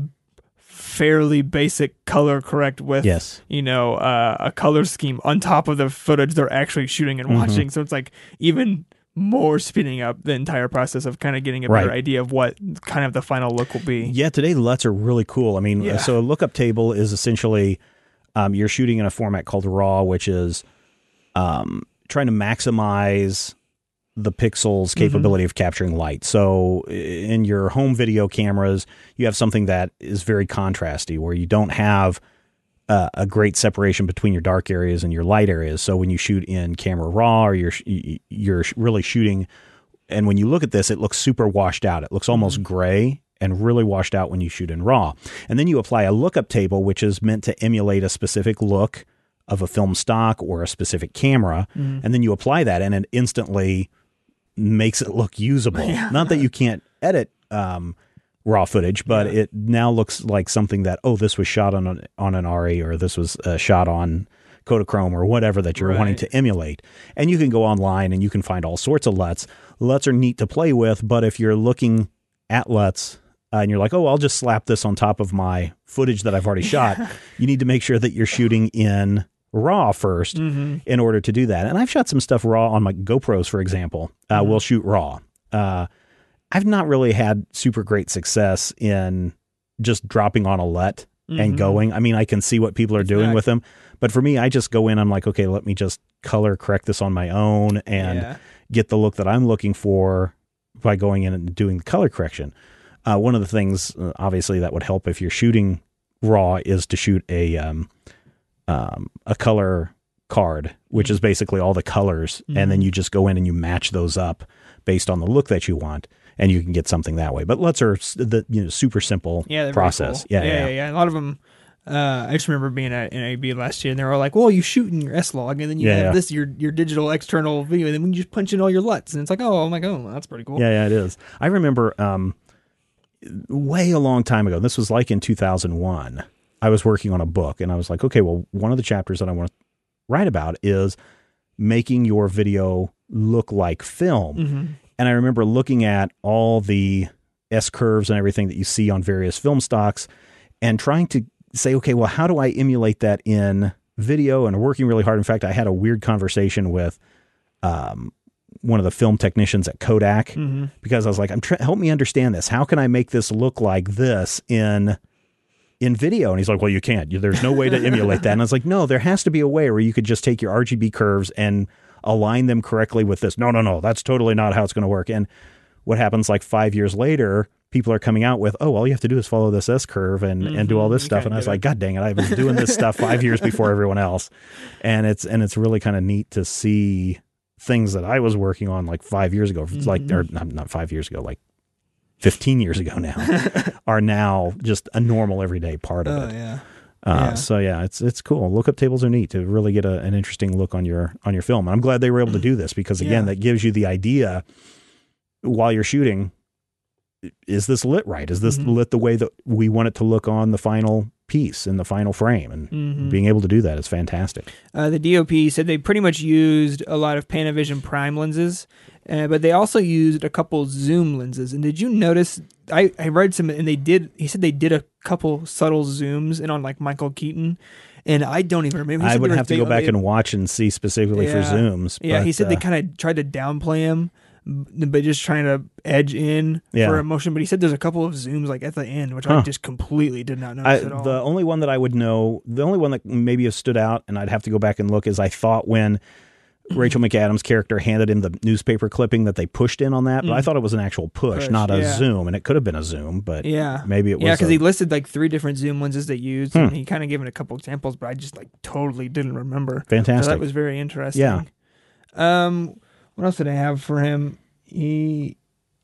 fairly basic color correct with Yes. you know uh, a color scheme on top of the footage they're actually shooting and Mhm. watching. So it's like even more speeding up the entire process of kind of getting a better idea of what kind of the final look will be. Yeah, today LUTs are really cool. I mean, Yeah. so a lookup table is essentially um, you're shooting in a format called RAW, which is um, trying to maximize the pixels capability of capturing light. So in your home video cameras, you have something that is very contrasty, where you don't have uh, a great separation between your dark areas and your light areas. So when you shoot in camera raw, or you're you're really shooting, and when you look at this, it looks super washed out. It looks almost gray and really washed out when you shoot in raw. And then you apply a lookup table, which is meant to emulate a specific look of a film stock or a specific camera, Mhm. and then you apply that, and it instantly makes it look usable. Not that you can't edit um, raw footage, but Yeah. it now looks like something that oh, this was shot on an, on an Arri or this was uh, shot on Kodachrome or whatever that you're wanting to emulate. And you can go online and you can find all sorts of LUTs. LUTs are neat to play with, but if you're looking at LUTs uh, and you're like, oh, I'll just slap this on top of my footage that I've already shot, you need to make sure that you're shooting in raw 1st Mhm. in order to do that. And I've shot some stuff raw on my GoPros, for example. Uh, Mhm. We'll shoot raw. Uh, I've not really had super great success in just dropping on a LUT and Mhm. going. I mean, I can see what people are doing with them, but for me, I just go in. I'm like, okay, let me just color correct this on my own and Yeah. get the look that I'm looking for by going in and doing the color correction. Uh, one of the things, uh, obviously, that would help if you're shooting raw is to shoot a um, um, a color card, which is basically all the colors, and then Mhm. you just go in and you match those up based on the look that you want. and you can get something that way. But LUTs are the you know super simple Yeah, process. cool. Yeah, yeah, yeah, yeah, yeah. A lot of them. Uh, I just remember being at NAB last year, and they were all like, "Well, you shoot in your S log, and then you Yeah, have yeah. this your your digital external video, and then when you just punch in all your LUTs, and it's like, oh, I'm like, oh, that's pretty cool. Yeah, yeah, it is. I remember um, way a long time ago. This was like in 2001. I was working on a book, and I was like, okay, well, one of the chapters that I want to write about is making your video look like film. Mm-hmm. And I remember looking at all the S curves and everything that you see on various film stocks, and trying to say, okay, well, how do I emulate that in video? And working really hard. In fact, I had a weird conversation with um, one of the film technicians at Kodak Mm-hmm. because I was like, I'm help me understand this. How can I make this look like this in in video? And he's like, Well, you can't. There's no way to emulate that. And I was like, No, there has to be a way where you could just take your RGB curves and align them correctly with this. No, no, no, that's totally not how it's going to work. And what happens like five years later? People are coming out with, oh, all you have to do is follow this S curve and, and do all Mhm, this you stuff. And I was like. God dang it, I've been doing this stuff five years before everyone else. And it's and it's really kind of neat to see things that I was working on like five years ago, It's like or not, not five years ago, like fifteen years ago now, are now just a normal everyday part of Oh it. yeah. Uh, yeah. So yeah, it's it's cool. Lookup tables are neat to really get a, an interesting look on your on your film. And I'm glad they were able to do this because again, Yeah. that gives you the idea while you're shooting. Is this lit right? Is this Mhm. lit the way that we want it to look on the final piece in the final frame? And Mhm. being able to do that is fantastic. Uh, the DOP said they pretty much used a lot of Panavision prime lenses, uh, but they also used a couple zoom lenses. And did you notice? I, I read some, and they did. He said they did a couple subtle zooms in on like Michael Keaton, and I don't even remember. I would have to go back and watch and see specifically for Yeah. zooms. Yeah, he but, said they uh, kind of tried to downplay him, but just trying to edge in Yeah. for emotion. But he said there's a couple of zooms like at the end, which I just completely did not I, at all. the only one that I would know, the only one that maybe has stood out, and I'd have to go back and look, is I thought when Rachel McAdams' character handed him the newspaper clipping that they pushed in on that, but I Mm. thought it was an actual push, Push, not a yeah. zoom, and it could have been a zoom, but yeah. maybe it was. Yeah, because he listed like three different zoom lenses they used, Hmm. and he kind of gave it a couple examples, but I just like totally didn't remember. So fantastic. that was very interesting. Yeah. Um, what else did I have for him? He,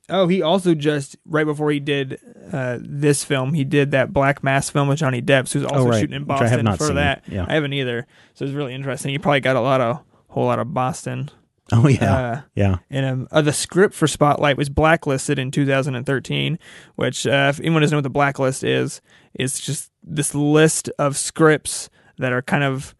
oh, he also just right before he did uh this film, he did that Black Mass film with Johnny Depp, who's also Oh, right. shooting in I Boston for seen. that. Yeah. I haven't either, so it's really interesting. He probably got a lot of whole lot of Boston. oh yeah, Uh, yeah. and um, uh, the script for Spotlight was blacklisted in 2013, which, uh, if anyone doesn't know what the blacklist is, is just this list of scripts that are kind of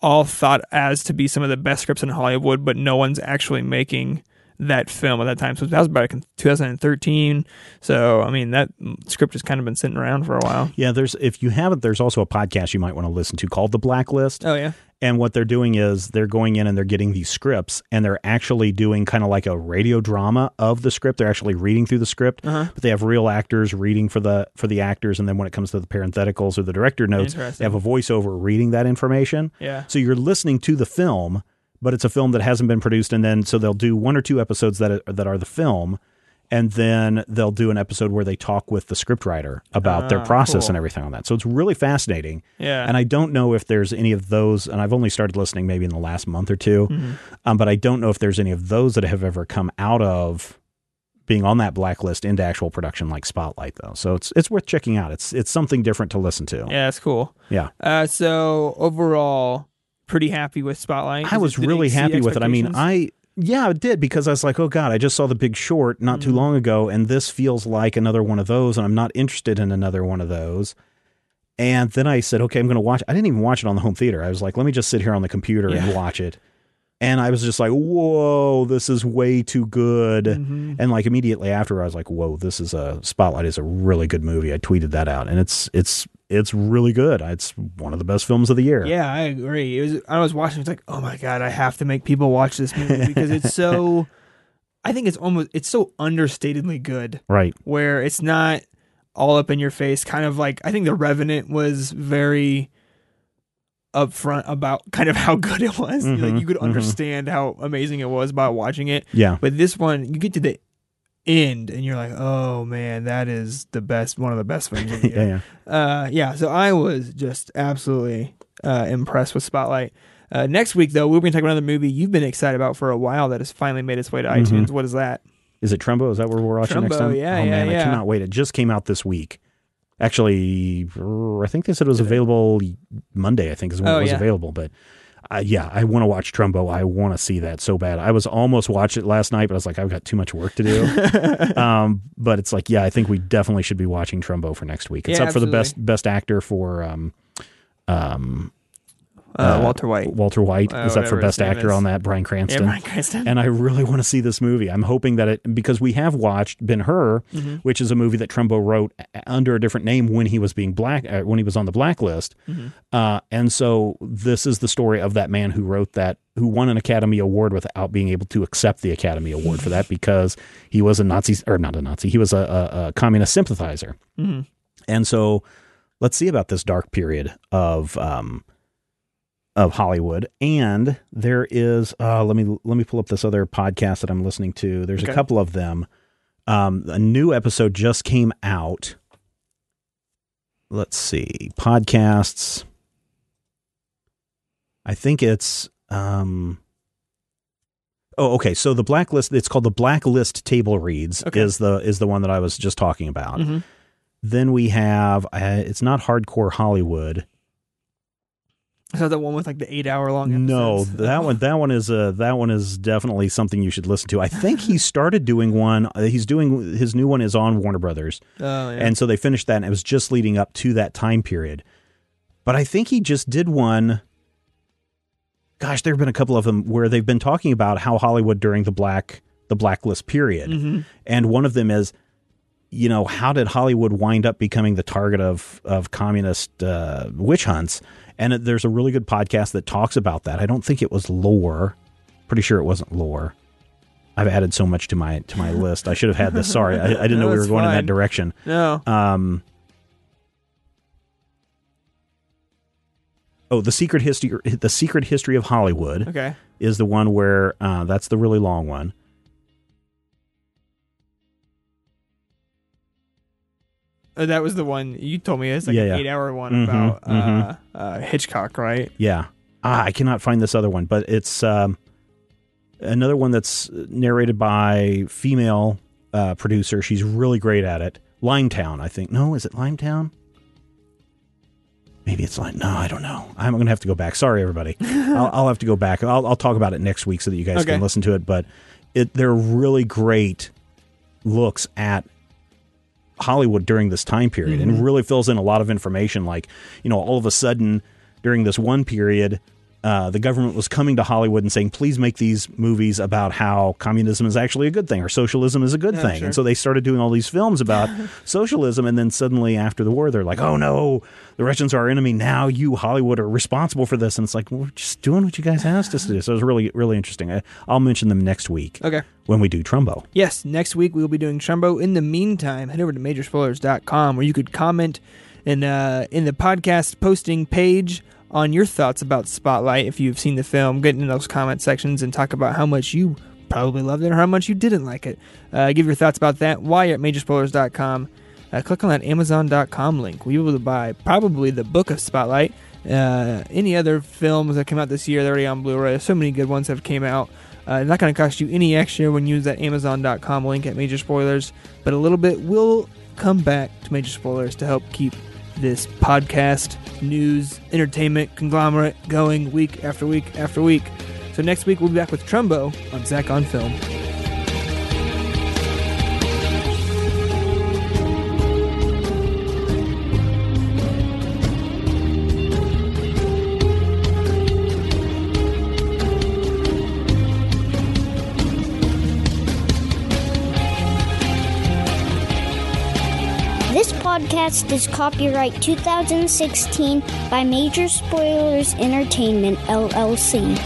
all thought as to be some of the best scripts in Hollywood, but no one's actually making that film at that time. So that was back in 2013. So, I mean, that script has kind of been sitting around for a while. Yeah, there's if you haven't, there's also a podcast you might want to listen to called The Blacklist. Oh, yeah. And what they're doing is they're going in and they're getting these scripts and they're actually doing kind of like a radio drama of the script. They're actually reading through the script, Uh-huh. but they have real actors reading for the for the actors. And then when it comes to the parentheticals or the director notes, they have a voiceover reading that information. Yeah. So you're listening to the film, but it's a film that hasn't been produced. And then so they'll do one or two episodes that are, that are the film. And then they'll do an episode where they talk with the scriptwriter about their Ah, process cool. and everything on that. So it's really fascinating. Yeah. And I don't know if there's any of those, and I've only started listening maybe in the last month or 2 Mm-hmm. um, but I don't know if there's any of those that have ever come out of being on that blacklist into actual production like Spotlight, though. So it's it's worth checking out. It's it's something different to listen to. yeah, that's cool. Yeah. Uh, so overall, pretty happy with Spotlight. I was really happy with it. I mean. I yeah, it did because I was like, oh god, I just saw the Big Short not too Mhm. long ago, and this feels like another one of those, and I'm not interested in another one of those. And then I said, okay, I'm going to watch. I didn't even watch it on the home theater. I was like, let me just sit here on the computer and watch it. And I was just like, whoa, this is way too good. Mhm. And like immediately after, I was like, whoa, this is a Spotlight is a really good movie. I tweeted that out, and it's it's it's really good. It's one of the best films of the year. Yeah, I agree. It was. I was watching. It's like, oh my god, I have to make people watch this movie because it's so. I think it's almost. It's so understatedly good. Right. Where it's not all up in your face. Kind of like I think The Revenant was very upfront about kind of how good it was. Mhm, Like you could mhm. understand how amazing it was by watching it. Yeah. But this one, you get to the end and you're like, oh man, that is the best, one of the best films of the year. yeah. Yeah. Uh, yeah, so I was just absolutely uh, impressed with Spotlight. Uh, next week, though, we're going to talk about another movie you've been excited about for a while that has finally made its way to Mhm. iTunes. What is that? Is it Trumbo? Is that where we're watching next time? yeah, oh yeah, man, I cannot wait. It just came out this week. Actually, I think they said it was available Monday. I think is when Oh, it was yeah. available. But uh, yeah, I want to watch Trumbo. I want to see that so bad. I was almost watch it last night, but I was like, I've got too much work to do. um, but it's like, yeah, I think we definitely should be watching Trumbo for next week. It's Yeah, up for the best best actor for um, um, Uh, Uh, Walter White. Walter White Uh, is up for best actor is. on that. Bryan Cranston. Yeah, Cranston. Bryan Cranston. and I really want to see this movie. I'm hoping that it because we have watched Ben Hur, Mm-hmm. which is a movie that Trumbo wrote under a different name when he was being black uh, when he was on the blacklist. Mm-hmm. Uh, and so this is the story of that man who wrote that, who won an Academy Award without being able to accept the Academy Award for that because he was a Nazi or not a Nazi, he was a, a, a communist sympathizer. Mhm. And so let's see about this dark period of um, of Hollywood. And there is uh, let me let me pull up this other podcast that I'm listening to. There's Okay. a couple of them. Um, a new episode just came out. Let's see podcasts. I think it's um. Oh, okay. So the blacklist. It's called the blacklist table reads. Okay. Is the is the one that I was just talking about. Mhm. Then we have. Uh, it's not hardcore Hollywood. Is that the one with like the eight hour long No, that one that one is uh that one is definitely something you should listen to. I think he started doing one. uh, He's doing his new one is on Warner Brothers, Oh, yeah. and so they finished that, and it was just leading up to that time period. But I think he just did one. Gosh, there have been a couple of them where they've been talking about how Hollywood during the black the blacklist period, Mhm. and one of them is, you know, how did Hollywood wind up becoming the target of of communist uh, witch hunts? And it, there's a really good podcast that talks about that. I don't think it was lore. Pretty sure it wasn't lore. I've added so much to my to my list. I should have had this. Sorry, I, I didn't No, know we were going in that direction. No. Um, oh, the secret history the secret history of Hollywood Okay. is the one where uh, that's the really long one. That was the one you told me. It's like Yeah, an yeah. eight hour one Mhm, about uh, mhm. uh, Hitchcock, right? Yeah. Ah, I cannot find this other one, but it's um, another one that's narrated by female uh, producer. She's really great at it. Limetown, I think. No, is it Limetown? Maybe it's like no, I don't know. I'm going to have to go back. Sorry, everybody. I'll, I'll have to go back. I'll, I'll talk about it next week so that you guys Okay. can listen to it. But it, they're really great looks at Hollywood during this time period and mm-hmm. really fills in a lot of information. Like, you know, all of a sudden during this one period, uh, the government was coming to Hollywood and saying, please make these movies about how communism is actually a good thing or socialism is a good Yeah, thing. sure. And so they started doing all these films about socialism. And then suddenly after the war, they're like, oh no, the Russians are our enemy. Now you, Hollywood, are responsible for this. And it's like, well, we're just doing what you guys asked us to do. So it was really, really interesting. I, I'll mention them next week Okay. when we do Trumbo. Yes, next week we will be doing Trumbo. In the meantime, head over to majorspoilers.com where you could comment in uh, in the podcast posting page on your thoughts about Spotlight if you've seen the film. Get in those comment sections and talk about how much you probably loved it or how much you didn't like it. Uh, give your thoughts about that while you're at majorspoilers.com. Uh, click on that Amazon.com link. We'll be able to buy probably the book of Spotlight. Uh, any other films that came out this year, they're already on Blu-ray. So many good ones have came out. Uh, not going to cost you any extra when you use that Amazon.com link at Major Spoilers, but a little bit will come back to Major Spoilers to help keep this podcast, news, entertainment conglomerate going week after week after week. So next week we'll be back with Trumbo on Zach on Film. Podcast is copyright 2016 by Major Spoilers Entertainment, LLC.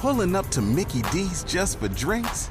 Pulling up to Mickey D's just for drinks?